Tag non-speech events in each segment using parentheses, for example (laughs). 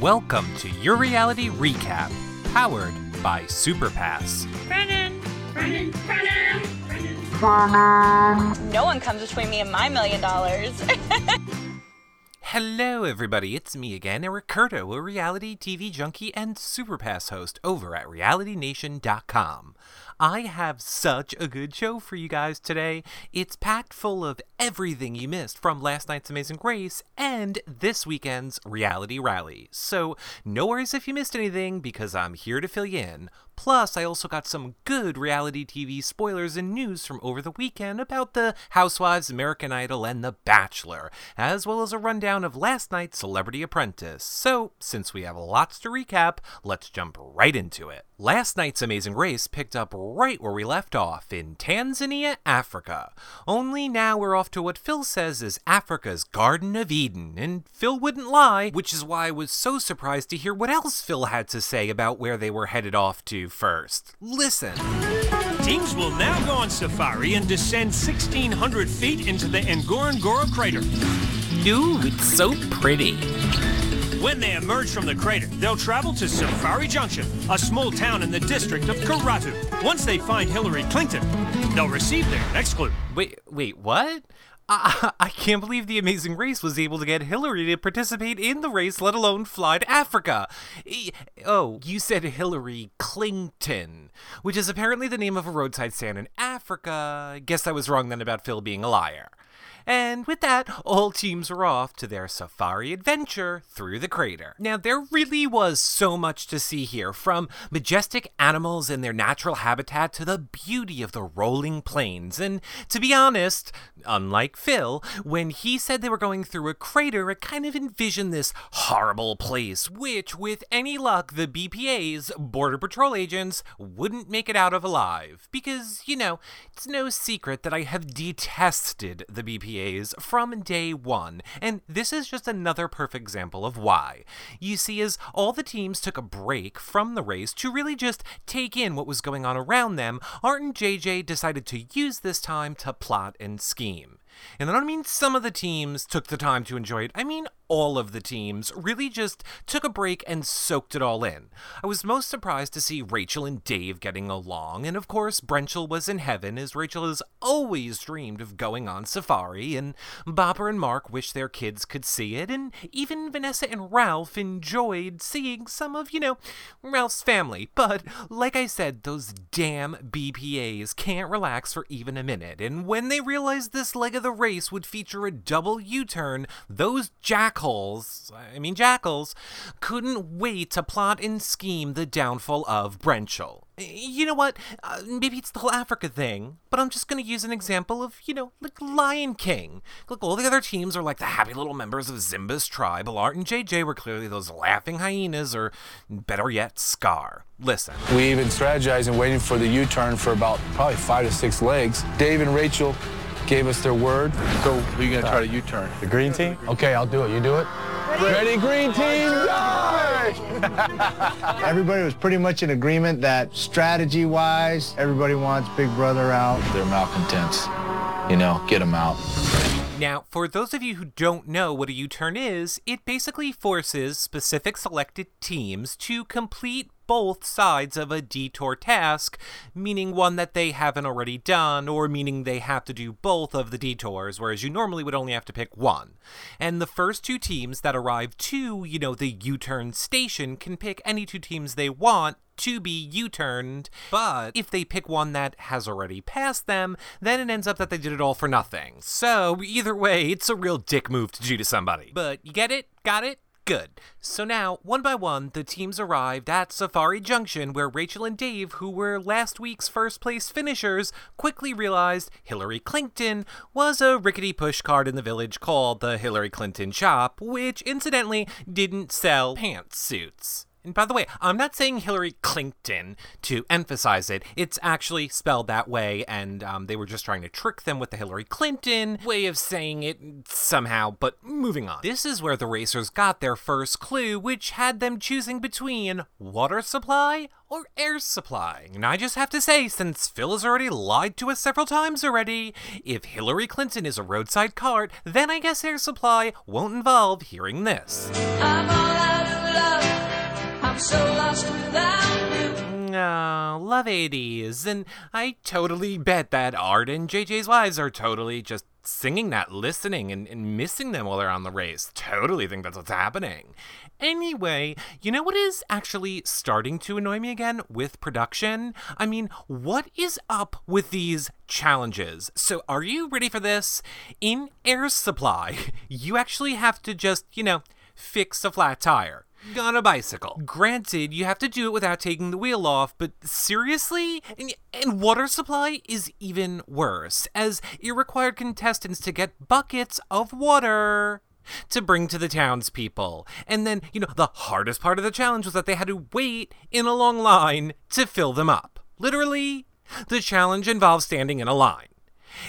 Welcome to your reality recap, powered by Superpass. Brennan, Brennan, Brennan, Brennan. No one comes between me and my million dollars. (laughs) Hello, everybody. It's me again, Eric Curto, a reality TV junkie and Superpass host over at RealityNation.com. I have such a good show for you guys today. It's packed full of everything you missed from last night's Amazing Race and this weekend's Reality Rally. So, no worries if you missed anything because I'm here to fill you in. Plus, I also got some good reality TV spoilers and news from over the weekend about the Housewives, American Idol, and The Bachelor, as well as a rundown of last night's Celebrity Apprentice. So, since we have lots to recap, let's jump right into it. Last night's Amazing Race picked up right where we left off in Tanzania, Africa. Only now we're off to what Phil says is Africa's Garden of Eden, and Phil wouldn't lie, which is why I was so surprised to hear what else Phil had to say about where they were headed off to first. Listen. Teams will now go on safari and descend 1,600 feet into the Ngorongoro crater. Ooh, it's so pretty. When they emerge from the crater, they'll travel to Safari Junction, a small town in the district of Karatu. Once they find Hillary Clinton, they'll receive their next clue. Wait, wait, what? I, I can't believe the Amazing Race was able to get Hillary to participate in the race, let alone fly to Africa. E- Oh, you said Hillary Clinton, which is apparently the name of a roadside stand in Africa. Guess I was wrong then about Phil being a liar. And with that, all teams were off to their safari adventure through the crater. Now, there really was so much to see here, from majestic animals in their natural habitat to the beauty of the rolling plains. And to be honest, unlike Phil, when he said they were going through a crater, I kind of envisioned this horrible place, which, with any luck, the BPA's, Border Patrol agents, wouldn't make it out of alive. Because, you know, it's no secret that I have detested the BPA's from day one, and this is just another perfect example of why. You see, as all the teams took a break from the race to really just take in what was going on around them, Art and JJ decided to use this time to plot and scheme. And I don't mean some of the teams took the time to enjoy it. I mean all of the teams really just took a break and soaked it all in. I was most surprised to see Rachel and Dave getting along, and of course, Brenchel was in heaven as Rachel has always dreamed of going on safari, and Bopper and Mark wish their kids could see it, and even Vanessa and Ralph enjoyed seeing some of, you know, Ralph's family. But like I said, those damn BPAs can't relax for even a minute, and when they realized this leg of the race would feature a double U turn, those jackals, I mean jackals, couldn't wait to plot and scheme the downfall of Brenchel. You know what? Uh, maybe it's the whole Africa thing, but I'm just going to use an example of, you know, like Lion King. Look, all the other teams are like the happy little members of Simba's tribe. Art and JJ were clearly those laughing hyenas, or better yet, Scar. Listen. We've been strategizing, waiting for the U-turn for about probably five to six legs. Dave and Rachel gave us their word. So who are you gonna try to U-turn? The green team? Okay, I'll do it. You do it? Ready, green team, (laughs) Everybody was pretty much in agreement that strategy-wise, everybody wants Big Brother out. They're malcontents. You know, get them out. Now, for those of you who don't know what a U turn is, it basically forces specific selected teams to complete both sides of a detour task, meaning one that they haven't already done, or meaning they have to do both of the detours, whereas you normally would only have to pick one. And the first two teams that arrive to, you know, the U turn station can pick any two teams they want to be U turned, but if they pick one that has already passed them, then it ends up that they did it all for nothing. So, either way, it's a real dick move to do to somebody. But you get it? Got it? Good. So now, one by one, the teams arrived at Safari Junction, where Rachel and Dave, who were last week's first place finishers, quickly realized Hillary Clinton was a rickety pushcart in the village called the Hillary Clinton Shop, which incidentally didn't sell pantsuits. And by the way, I'm not saying Hillary Clinton to emphasize it. It's actually spelled that way, and um, they were just trying to trick them with the Hillary Clinton way of saying it somehow. But moving on. This is where the racers got their first clue, which had them choosing between water supply or air supply. And I just have to say, since Phil has already lied to us several times already, if Hillary Clinton is a roadside cart, then I guess air supply won't involve hearing this. Oh, love 80s. And I totally bet that Art and JJ's wives are totally just singing that, listening, and, and missing them while they're on the race. Totally think that's what's happening. Anyway, you know what is actually starting to annoy me again with production? I mean, what is up with these challenges? So, are you ready for this? In Air Supply, (laughs) you actually have to just, you know, fix a flat tire on a bicycle. Granted, you have to do it without taking the wheel off, but seriously? And, and water supply is even worse, as it required contestants to get buckets of water to bring to the townspeople. And then, you know, the hardest part of the challenge was that they had to wait in a long line to fill them up. Literally, the challenge involves standing in a line.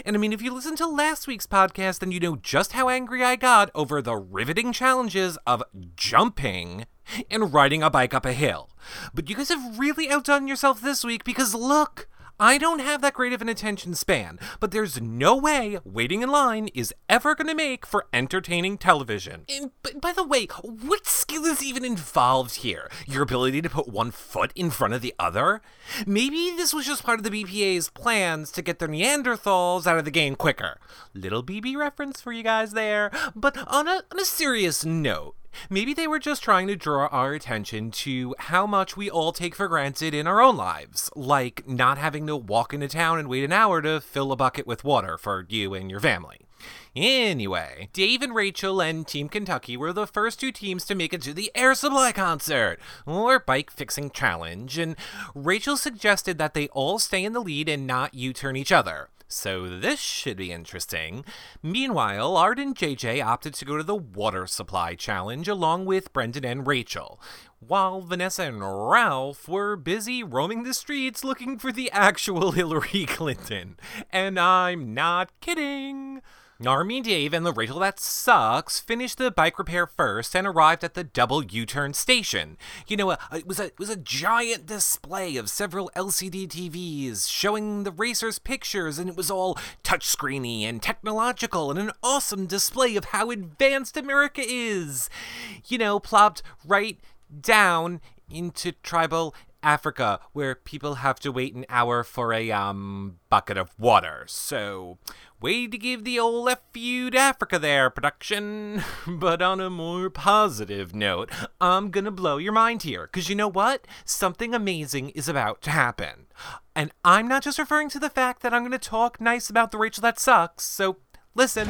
And I mean, if you listen to last week's podcast, then you know just how angry I got over the riveting challenges of jumping and riding a bike up a hill. But you guys have really outdone yourself this week because look, I don't have that great of an attention span, but there's no way waiting in line is ever going to make for entertaining television. And, by the way, what skill is even involved here? Your ability to put one foot in front of the other? Maybe this was just part of the BPA's plans to get their Neanderthals out of the game quicker. Little BB reference for you guys there. But on a, on a serious note, Maybe they were just trying to draw our attention to how much we all take for granted in our own lives, like not having to walk into town and wait an hour to fill a bucket with water for you and your family. Anyway, Dave and Rachel and Team Kentucky were the first two teams to make it to the Air Supply concert, or bike fixing challenge, and Rachel suggested that they all stay in the lead and not U turn each other. So this should be interesting. Meanwhile, Art and JJ opted to go to the water supply challenge along with Brendan and Rachel, while Vanessa and Ralph were busy roaming the streets looking for the (laughs) actual Hillary Clinton. And I'm not kidding. Army Dave and the Rachel That Sucks finished the bike repair first and arrived at the double U-turn station. You know, uh, it was a it was a giant display of several LCD TVs showing the racers' pictures, and it was all touchscreeny and technological, and an awesome display of how advanced America is. You know, plopped right down into tribal Africa, where people have to wait an hour for a um bucket of water. So, way to give the old F you to Africa there, production. (laughs) but on a more positive note, I'm gonna blow your mind here, because you know what? Something amazing is about to happen. And I'm not just referring to the fact that I'm gonna talk nice about the Rachel that sucks. So, listen.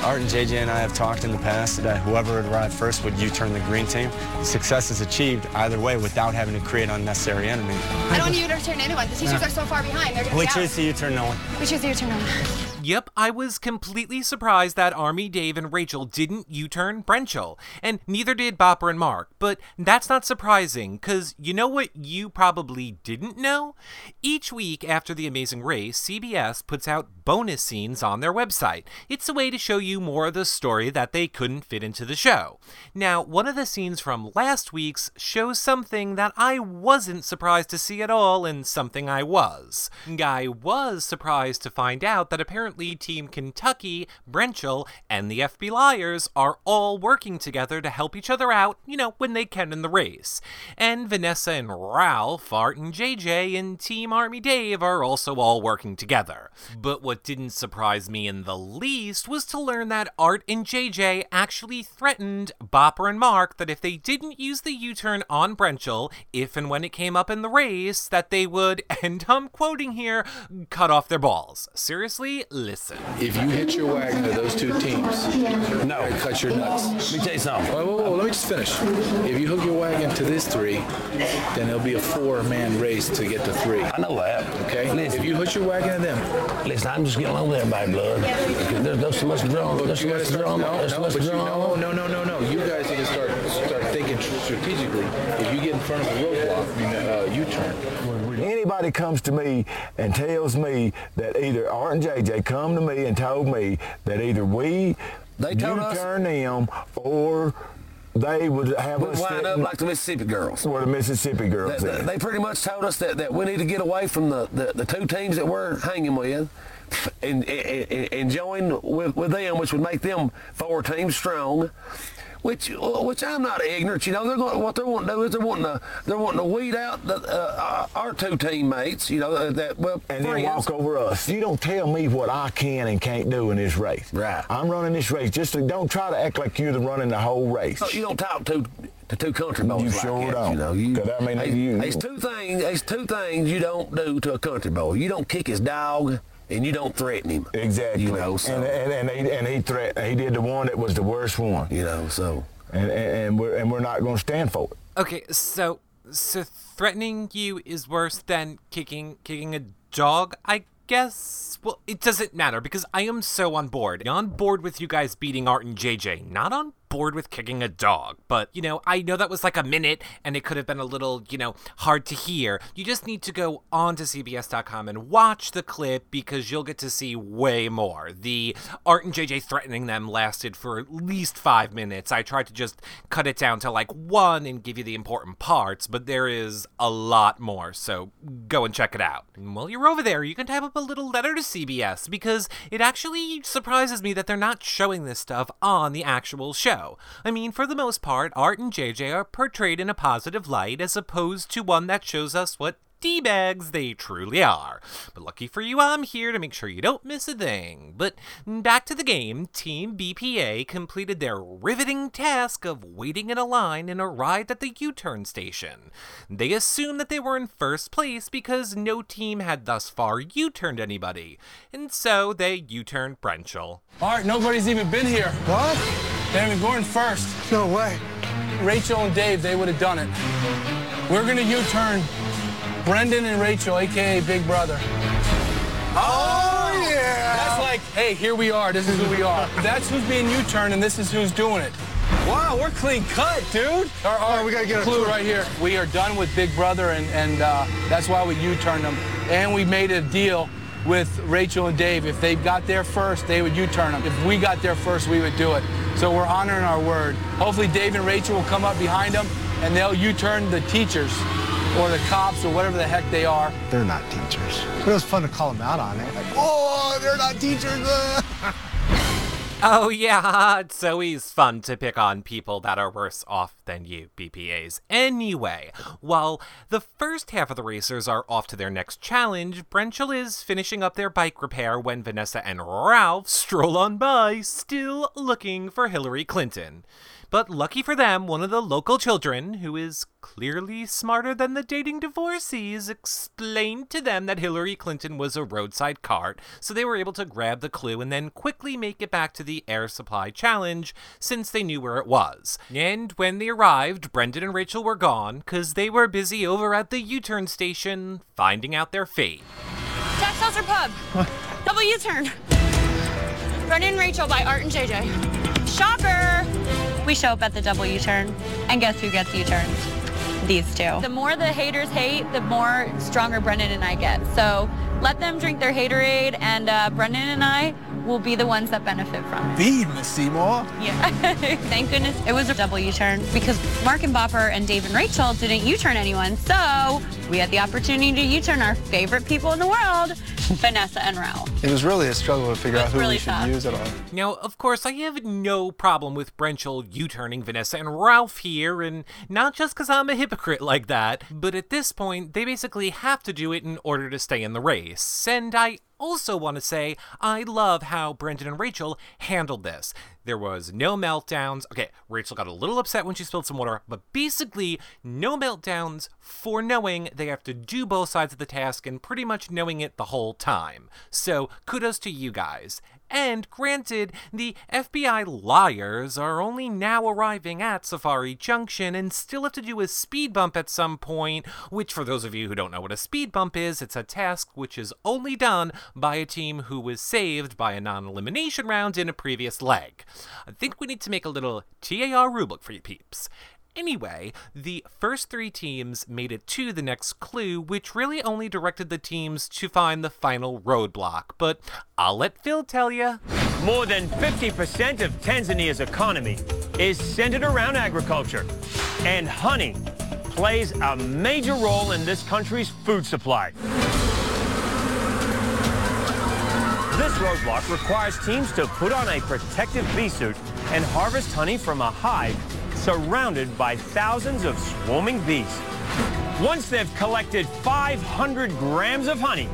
What do you want to do? Art and JJ and I have talked in the past that whoever would arrive first would U-turn the green team. Success is achieved either way without having to create unnecessary enemy. I don't want to turn anyone. The teachers are so far behind. They're gonna We be out. choose to U-turn no one. We choose to turn no one. Yep, I was completely surprised that Army Dave and Rachel didn't U turn Brenchel, and neither did Bopper and Mark. But that's not surprising, because you know what you probably didn't know? Each week after The Amazing Race, CBS puts out bonus scenes on their website. It's a way to show you more of the story that they couldn't fit into the show. Now, one of the scenes from last week's shows something that I wasn't surprised to see at all, and something I was. I was surprised to find out that apparently Team Kentucky, Brenchel, and the FB Liars are all working together to help each other out, you know, when they can in the race. And Vanessa and Ralph, Art and JJ, and Team Army Dave are also all working together. But what didn't surprise me in the least was to learn that Art and JJ actually threatened Bopper and Mark that if they didn't use the U-turn on Brenchel, if and when it came up in the race, that they would, (laughs) and I'm quoting here, cut off their balls. Seriously, listen. If you hit your wagon to those two teams, no, it cuts your nuts. Let me tell you something. Whoa, whoa, whoa, let me just finish. If you hook your wagon to this three, then it'll be a four-man race to get to three. I know that. Okay? Listen, If you hook your wagon to them, listen, I'm just getting along with everybody, blood. There's, there's so much drama. There's so much drama. No, no, much but you drama. no, no, no, no, no. You guys need to start start thinking strategically. If you get in front of a roadblock, I mean, uh, U-turn. Anybody comes to me and tells me that either Art and JJ come to me and told me that either we They told us- U-turn them or they would have We us wind up like the Mississippi girls. where the Mississippi girls They, at. they pretty much told us that, that we need to get away from the, the, the two teams that we're hanging with and, and, and join with, with them, which would make them four teams strong. Which which I'm not ignorant. You know, they're going what they're wanting to do is they're wanting to they're wanting to weed out the, uh, our two teammates. You know uh, that well and then walk over us. You don't tell me what I can and can't do in this race. Right. I'm running this race. Just to, don't try to act like you're the running the whole race. You don't talk to to two country boys You like sure that, don't. You know, you, 'Cause I mean, there's, you- there's two things. There's two things you don't do to a country boy. You don't kick his dog, and you don't threaten him. Exactly. You know, so and and and he, and he threat he did the one that was the worst one. you know, so And and, and we're and we're not going to stand for it. Okay, so so threatening you is worse than kicking kicking a dog, I guess. Well, it doesn't matter because I am so on board. On board with you guys beating Art and JJ, not on board with kicking a dog. But, you know, I know that was like a minute and it could have been a little, you know, hard to hear. You just need to go on to CBS.com and watch the clip because you'll get to see way more. The Art and JJ threatening them lasted for at least five minutes. I tried to just cut it down to like one and give you the important parts, but there is a lot more, so go and check it out. And while you're over there, you can type up a little letter to CBS because it actually surprises me that they're not showing this stuff on the actual show. I mean, for the most part, Art and JJ are portrayed in a positive light as opposed to one that shows us what D-bags they truly are. But lucky for you, I'm here to make sure you don't miss a thing. But back to the game, Team BPA completed their riveting task of waiting in a line and arrived at the U-turn station. They assumed that they were in first place because no team had thus far U-turned anybody, and so they U-turned Brenchel. Art, nobody's even been here. What? They haven't going first. No way. Rachel and Dave, they would have done it. We're gonna U-turn Brendan and Rachel, aka Big Brother. Oh yeah. That's like, hey, here we are. This is who we are. (laughs) That's who's being U-turned, and this is who's doing it. Wow, we're clean cut, dude. Our, our we gotta get a clue clue. right here. We are done with Big Brother, and, and uh, that's why we U-turned them. And we made a deal with Rachel and Dave. If they got there first, they would U-turn them. If we got there first, we would do it. So we're honoring our word. Hopefully, Dave and Rachel will come up behind them, and they'll U-turn the teachers or the cops or whatever the heck they are. They're not teachers. But it was fun to call them out on it. Like, oh, they're not teachers. (laughs) uh." Oh, yeah, it's always fun to pick on people that are worse off than you, BPAs. Anyway, while the first half of the racers are off to their next challenge, Brenchel is finishing up their bike repair when Vanessa and Ralph stroll on by, still looking for Hillary Clinton. But lucky for them, one of the local children, who is clearly smarter than the dating divorcees, explained to them that Hillary Clinton was a roadside cart, so they were able to grab the clue and then quickly make it back to the air supply challenge since they knew where it was. And when they arrived, Brendan and Rachel were gone because they were busy over at the U turn station finding out their fate. Jack Seltzer Pub. Double U-turn. Brendan and Rachel by Art and JJ. Shocker! We show up at the double U-turn, and guess who gets U-turned? These two. The more the haters hate, the more stronger Brendan and I get. So let them drink their haterade, and uh, Brendan and I will be the ones that benefit from it. Feed Miss Seymour. Yeah. (laughs) Thank goodness it was a double U-turn because Mark and Bopper and Dave and Rachel didn't U-turn anyone, so we had the opportunity to U-turn our favorite people in the world, (laughs) Vanessa and Ralph. It was really a struggle to figure out who really we should tough. use at all. Now, of course, I have no problem with Brenchel U-turning Vanessa and Ralph here, and not just because I'm a hypocrite like that, but at this point, they basically have to do it in order to stay in the race. And I also want to say I love how Brendan and Rachel handled this. There was no meltdowns. Okay, Rachel got a little upset when she spilled some water, but basically no meltdowns for knowing they have to do both sides of the task and pretty much knowing it the whole time. So kudos to you guys. And granted, the FBI liars are only now arriving at Safari Junction and still have to do a speed bump at some point, which, for those of you who don't know what a speed bump is, it's a task which is only done by a team who was saved by a non elimination round in a previous leg. I think we need to make a little TAR rulebook for you peeps. Anyway, the first three teams made it to the next clue, which really only directed the teams to find the final roadblock. But I'll let Phil tell you. More than 50% of Tanzania's economy is centered around agriculture, and honey plays a major role in this country's food supply. Roadblock requires teams to put on a protective bee suit and harvest honey from a hive surrounded by thousands of swarming bees. Once they've collected 500 grams of honey,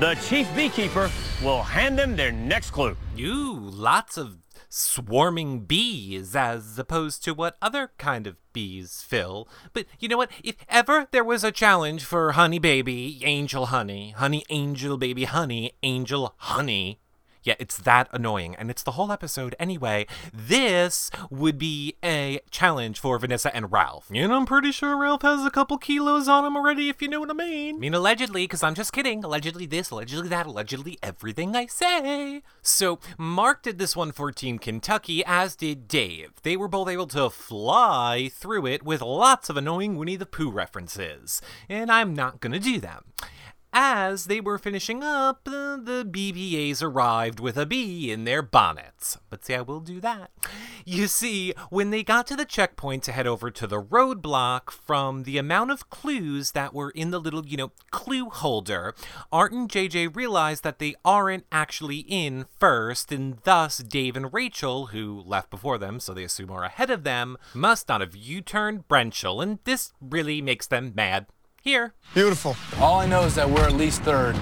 the chief beekeeper will hand them their next clue. Ooh, lots of swarming bees as opposed to what other kind of bees, fill. But you know what? If ever there was a challenge for honey baby, angel honey, honey angel baby honey, angel honey, yeah, it's that annoying, and it's the whole episode anyway. This would be a challenge for Vanessa and Ralph. And I'm pretty sure Ralph has a couple kilos on him already, if you know what I mean. I mean, allegedly, because I'm just kidding. Allegedly this, allegedly that, allegedly everything I say. So, Mark did this one for Team Kentucky, as did Dave. They were both able to fly through it with lots of annoying Winnie the Pooh references, and I'm not gonna do them. As they were finishing up, the BBAs arrived with a bee in their bonnets. But see, I will do that. You see, when they got to the checkpoint to head over to the roadblock, from the amount of clues that were in the little, you know, clue holder, Art and JJ realized that they aren't actually in first, and thus Dave and Rachel, who left before them, so they assume are ahead of them, must not have U turned Brenchel, and this really makes them mad. Here. Beautiful. All I know is that we're at least third.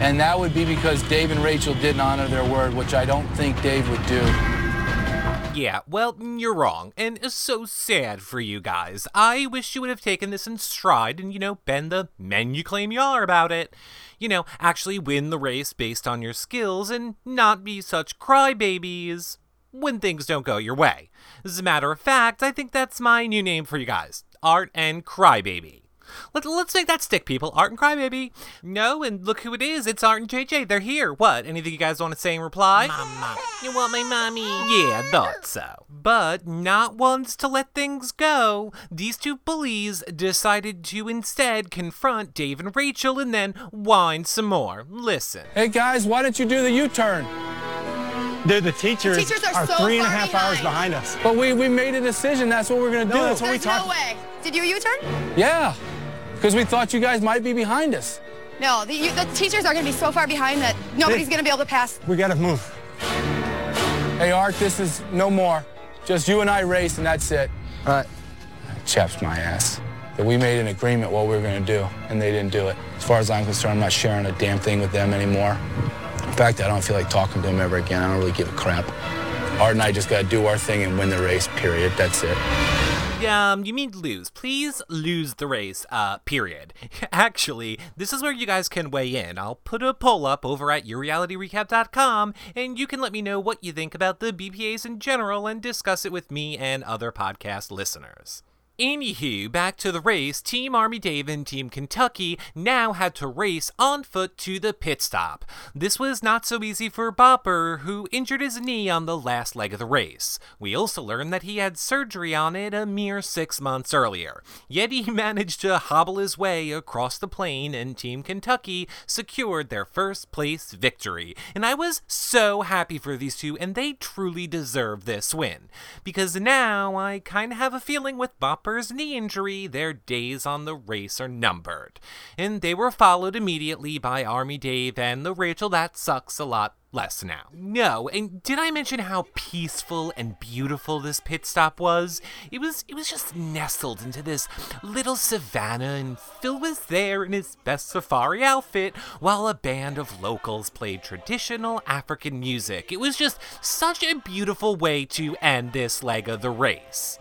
And that would be because Dave and Rachel didn't honor their word, which I don't think Dave would do. Yeah, well, you're wrong, and it's so sad for you guys. I wish you would have taken this in stride and, you know, been the men you claim you are about it. You know, actually win the race based on your skills and not be such crybabies when things don't go your way. As a matter of fact, I think that's my new name for you guys Art and Crybaby. Let, let's make that stick, people. Art and Crybaby. No, and look who it is. It's Art and JJ. They're here. What? Anything you guys want to say in reply? Mama. You want my mommy? Yeah, thought so. But not once to let things go. These two bullies decided to instead confront Dave and Rachel and then whine some more. Listen. Hey guys, why didn't you do the U-turn? They're the teachers, teachers are so three and a far half hours behind. behind us. But we, we made a decision. That's what we're going to do. That's what we There's talked no way. Did you U-turn? Yeah, because we thought you guys might be behind us. No, the, you, the teachers are going to be so far behind that nobody's going to be able to pass. We gotta move. Hey, Art, this is no more. Just you and I race, and that's it. All right. Chaps my ass. That we made an agreement what we were going to do, and they didn't do it. As far as I'm concerned, I'm not sharing a damn thing with them anymore. In fact, I don't feel like talking to them ever again. I don't really give a crap. Art and I just got to do our thing and win the race, period. That's it. Um, you mean lose. Please lose the race, uh, period. (laughs) Actually, this is where you guys can weigh in. I'll put a poll up over at yourrealityrecap.com, and you can let me know what you think about the BPAs in general and discuss it with me and other podcast listeners. Anywho, back to the race, Team Army Dave and Team Kentucky now had to race on foot to the pit stop. This was not so easy for Bopper, who injured his knee on the last leg of the race. We also learned that he had surgery on it a mere six months earlier. Yet he (laughs) managed to hobble his way across the plain, and Team Kentucky secured their first place victory. And I was so happy for these two, and they truly deserve this win. Because now I kind of have a feeling with Bopper knee injury, their days on the race are numbered. And they were followed immediately by Army Dave and the Rachel That Sucks a Lot less now. No, and did I mention how peaceful and beautiful this pit stop was? It was it was just nestled into this little savannah and Phil was there in his best safari outfit while a band of locals played traditional African music. It was just such a beautiful way to end this leg of the race.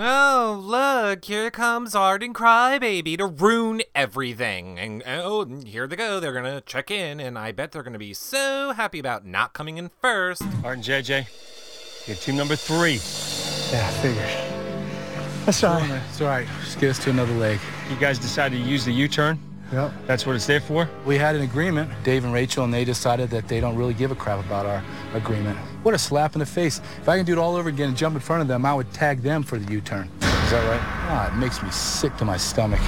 Oh, look, here comes Art and Crybaby to ruin everything. And oh, here they go. They're gonna check in, and I bet they're gonna be so happy about not coming in first. Art and JJ, you're team number three. Yeah, I figured. That's all right. It's all right. Just get us to another leg. You guys decided to use the U-turn? Yep. That's what it's there for? We had an agreement, Dave and Rachel, and they decided that they don't really give a crap about our agreement. What a slap in the face. If I can do it all over again and jump in front of them, I would tag them for the U-turn. Is that right? Ah, it makes me sick to my stomach.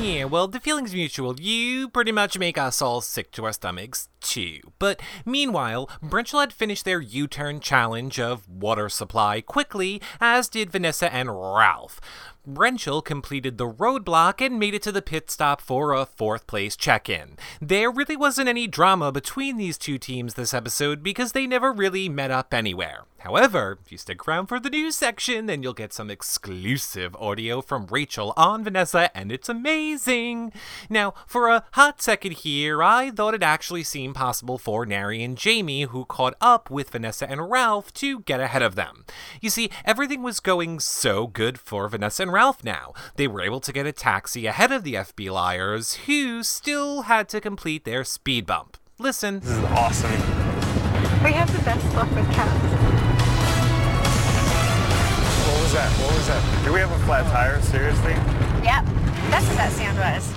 Yeah, well, the feeling's mutual. You pretty much make us all sick to our stomachs, too. But meanwhile, Brenchel had finished their U turn challenge of water supply quickly, as did Vanessa and Ralph. Brenchel completed the roadblock and made it to the pit stop for a fourth place check in. There really wasn't any drama between these two teams this episode because they never really met up anywhere. However, if you stick around for the news section, then you'll get some exclusive audio from Rachel on Vanessa, and it's amazing. Now, for a hot second here, I thought it actually seemed possible for Nary and Jamie, who caught up with Vanessa and Ralph, to get ahead of them. You see, everything was going so good for Vanessa and Ralph now. They were able to get a taxi ahead of the FB Liars, who still had to complete their speed bump. Listen. This is awesome. We have the best luck with cats. Was that? That? Do we have a flat tire? Seriously? Yep, that's what that sound was.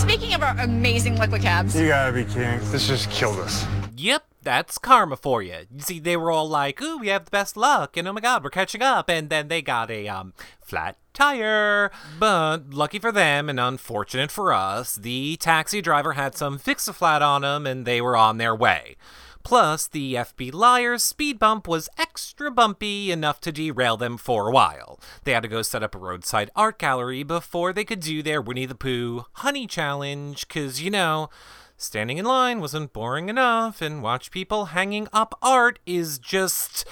Speaking of our amazing liquid cabs, You gotta be kidding. This just killed us. Yep, that's karma for you. You see, they were all like, "Ooh, we have the best luck," and "Oh my God, we're catching up," and then they got a um flat tire. But lucky for them and unfortunate for us, the taxi driver had some fix-a-flat on him, and they were on their way. Plus, the FB Liars speed bump was extra bumpy enough to derail them for a while. They had to go set up a roadside art gallery before they could do their Winnie the Pooh honey challenge, cause you know, standing in line wasn't boring enough, and watch people hanging up art is just.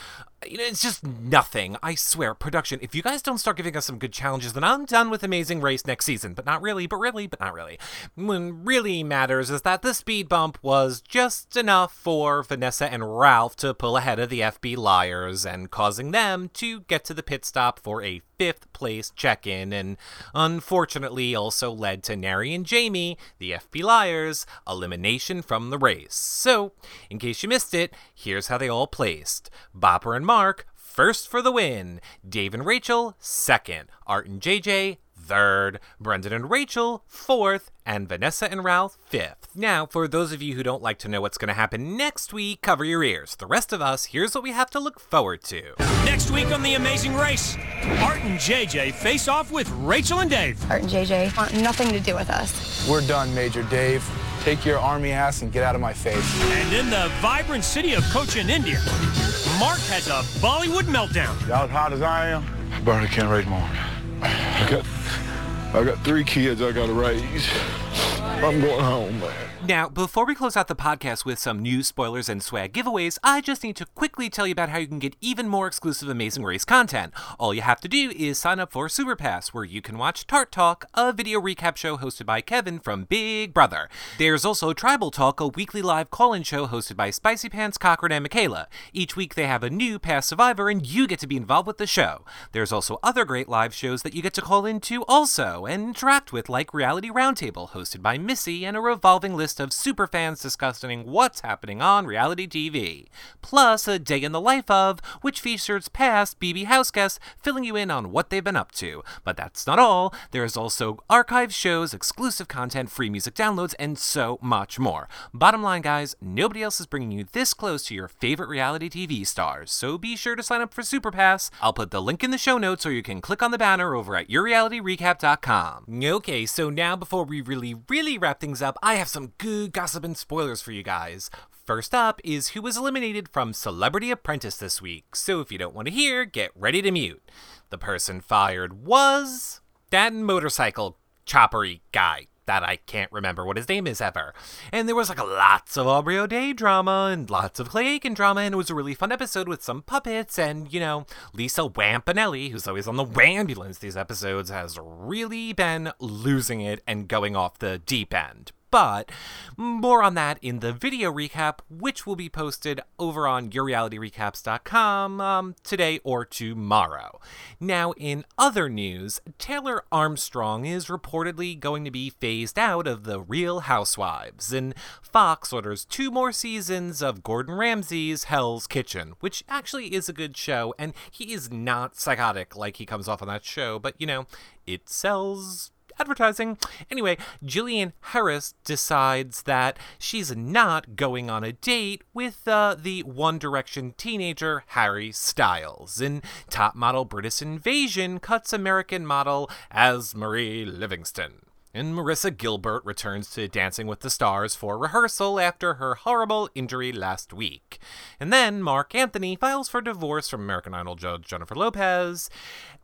It's just nothing. I swear, production, if you guys don't start giving us some good challenges, then I'm done with Amazing Race next season. But not really, but really, but not really. What really matters is that the speed bump was just enough for Vanessa and Ralph to pull ahead of the FB Liars and causing them to get to the pit stop for a fifth place check in, and unfortunately also led to Nary and Jamie, the FB Liars, elimination from the race. So, in case you missed it, here's how they all placed. Bopper and Mark, first for the win, Dave and Rachel, second, Art and JJ, third, Brendan and Rachel, fourth, and Vanessa and Ralph, fifth. Now, for those of you who don't like to know what's going to happen next week, cover your ears. The rest of us, here's what we have to look forward to. Next week on The Amazing Race, Art and JJ face off with Rachel and Dave. Art and JJ want nothing to do with us. We're done, Major Dave. Take your army ass and get out of my face. And in the vibrant city of Cochin, India, Mark has a Bollywood meltdown. Y'all as hot as I am? Barney can't raise more. Got, I got three kids I gotta raise. I'm going home, man. Now, before we close out the podcast with some news, spoilers, and swag giveaways, I just need to quickly tell you about how you can get even more exclusive Amazing Race content. All you have to do is sign up for Super Pass, where you can watch TAR Talk, a video recap show hosted by Kevin from Big Brother. There's also Tribal Talk, a weekly live call-in show hosted by Spicy Pants, Cochran, and Michaela. Each week they have a new past survivor, and you get to be involved with the show. There's also other great live shows that you get to call into also and interact with, like Reality Roundtable, hosted by Missy, and a revolving list of superfans discussing what's happening on reality TV. Plus, a day in the life of, which features past BB house guests filling you in on what they've been up to. But that's not all. There's also archive shows, exclusive content, free music downloads, and so much more. Bottom line, guys, nobody else is bringing you this close to your favorite reality TV stars, so be sure to sign up for Superpass. I'll put the link in the show notes or you can click on the banner over at yourrealityrecap.com. Okay, so now before we really, really wrap things up, I have some good gossip and spoilers for you guys. First up is who was eliminated from Celebrity Apprentice this week, so if you don't want to hear, get ready to mute. The person fired was that motorcycle choppery guy that I can't remember what his name is ever. And there was like lots of Aubrey O'Day drama and lots of Clay Aiken drama, and it was a really fun episode with some puppets. And you know, Lisa Lampanelli, who's always on the Wambulance these episodes, has really been losing it and going off the deep end. But more on that in the video recap, which will be posted over on yourrealityrecaps.com um, today or tomorrow. Now, in other news, Taylor Armstrong is reportedly going to be phased out of The Real Housewives, and Fox orders two more seasons of Gordon Ramsay's Hell's Kitchen, which actually is a good show, and he is not psychotic like he comes off on that show, but you know, it sells advertising. Anyway, Jillian Harris decides that she's not going on a date with uh, the One Direction teenager Harry Styles. And top model British Invasion cuts American model Azmarie Livingston. And Melissa Gilbert returns to Dancing with the Stars for rehearsal after her horrible injury last week. And then Marc Anthony files for divorce from American Idol judge Jennifer Lopez.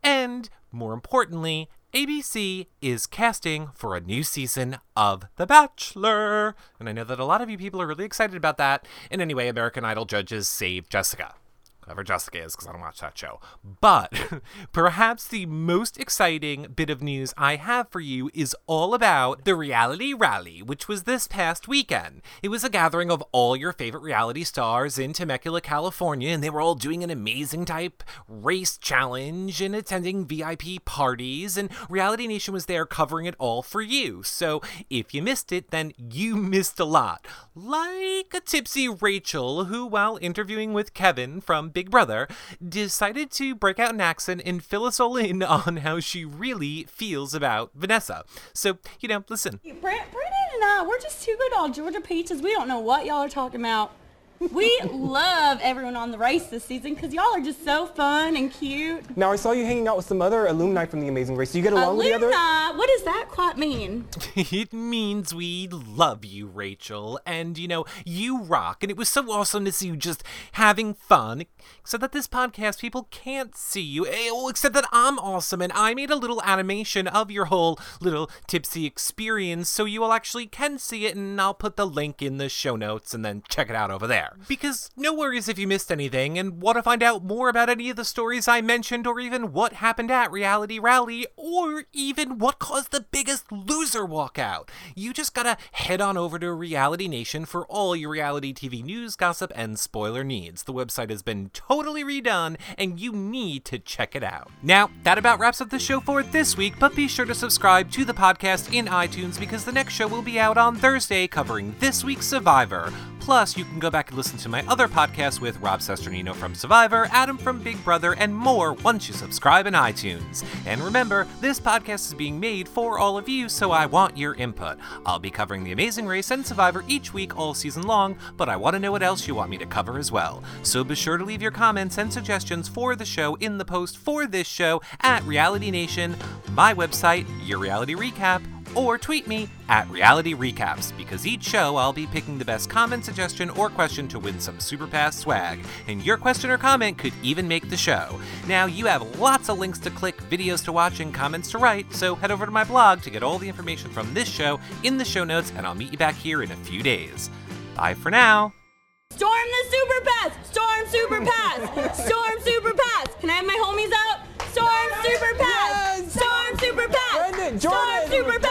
And more importantly, ABC is casting for a new season of The Bachelor. And I know that a lot of you people are really excited about that. And anyway, American Idol judges save Jessica whoever Jessica is, because I don't watch that show. But (laughs) perhaps the most exciting bit of news I have for you is all about the Reality Rally, which was this past weekend. It was a gathering of all your favorite reality stars in Temecula, California, and they were all doing an amazing type race challenge and attending VIP parties, and Reality Nation was there covering it all for you. So if you missed it, then you (laughs) missed a lot. Like a tipsy Rachel, who, while interviewing with Kevin from Big Brother, decided to break out an accent and fill us all in (laughs) on how she really feels about Vanessa. So, you know, listen. Brandon and I, we're just two good old Georgia peaches. We don't know what y'all are talking about. We love everyone on the race this season because y'all are just so fun and cute. Now, I saw you hanging out with some other alumni from the Amazing Race. Do you get along alumni? with the other? What does that quite mean? (laughs) it means we love you, Rachel, and you know, you rock. And it was so awesome to see you just having fun. Except that this podcast, people can't see you. Eh, except that I'm awesome, and I made a little animation of your whole little tipsy experience so you all actually can see it, and I'll put the link in the show notes and then check it out over there. Because no worries if you missed anything and want to find out more about any of the stories I mentioned, or even what happened at Reality Rally, or even what caused the biggest loser walkout. You just gotta head on over to Reality Nation for all your reality TV news, gossip, and spoiler needs. The website has been totally redone, and you need to check it out. Now, that about wraps up the show for this week, but be sure to subscribe to the podcast in iTunes because the next show will be out on Thursday covering this week's Survivor. Plus, you can go back and listen to my other podcasts with Rob Cesternino from Survivor, Adam from Big Brother, and more once you subscribe in iTunes. And remember, this podcast is being made for all of you, so I want your input. I'll be covering The Amazing Race and Survivor each week all season long, but I want to know what else you want me to cover as well. So be sure to leave your comments and suggestions for the show in the post for this show at Reality Nation, my website, Your Reality Recap, or tweet me at Reality Recaps because each show I'll be picking the best comment, suggestion, or question to win some Superpass swag, and your question or comment could even make the show. Now, you have lots of links to click, videos to watch, and comments to write, so head over to my blog to get all the information from this show in the show notes, and I'll meet you back here in a few days. Bye for now. Storm the Superpass! Storm Superpass! Storm Superpass! Can I have my homies out? Storm Superpass! Storm Superpass! Storm Superpass!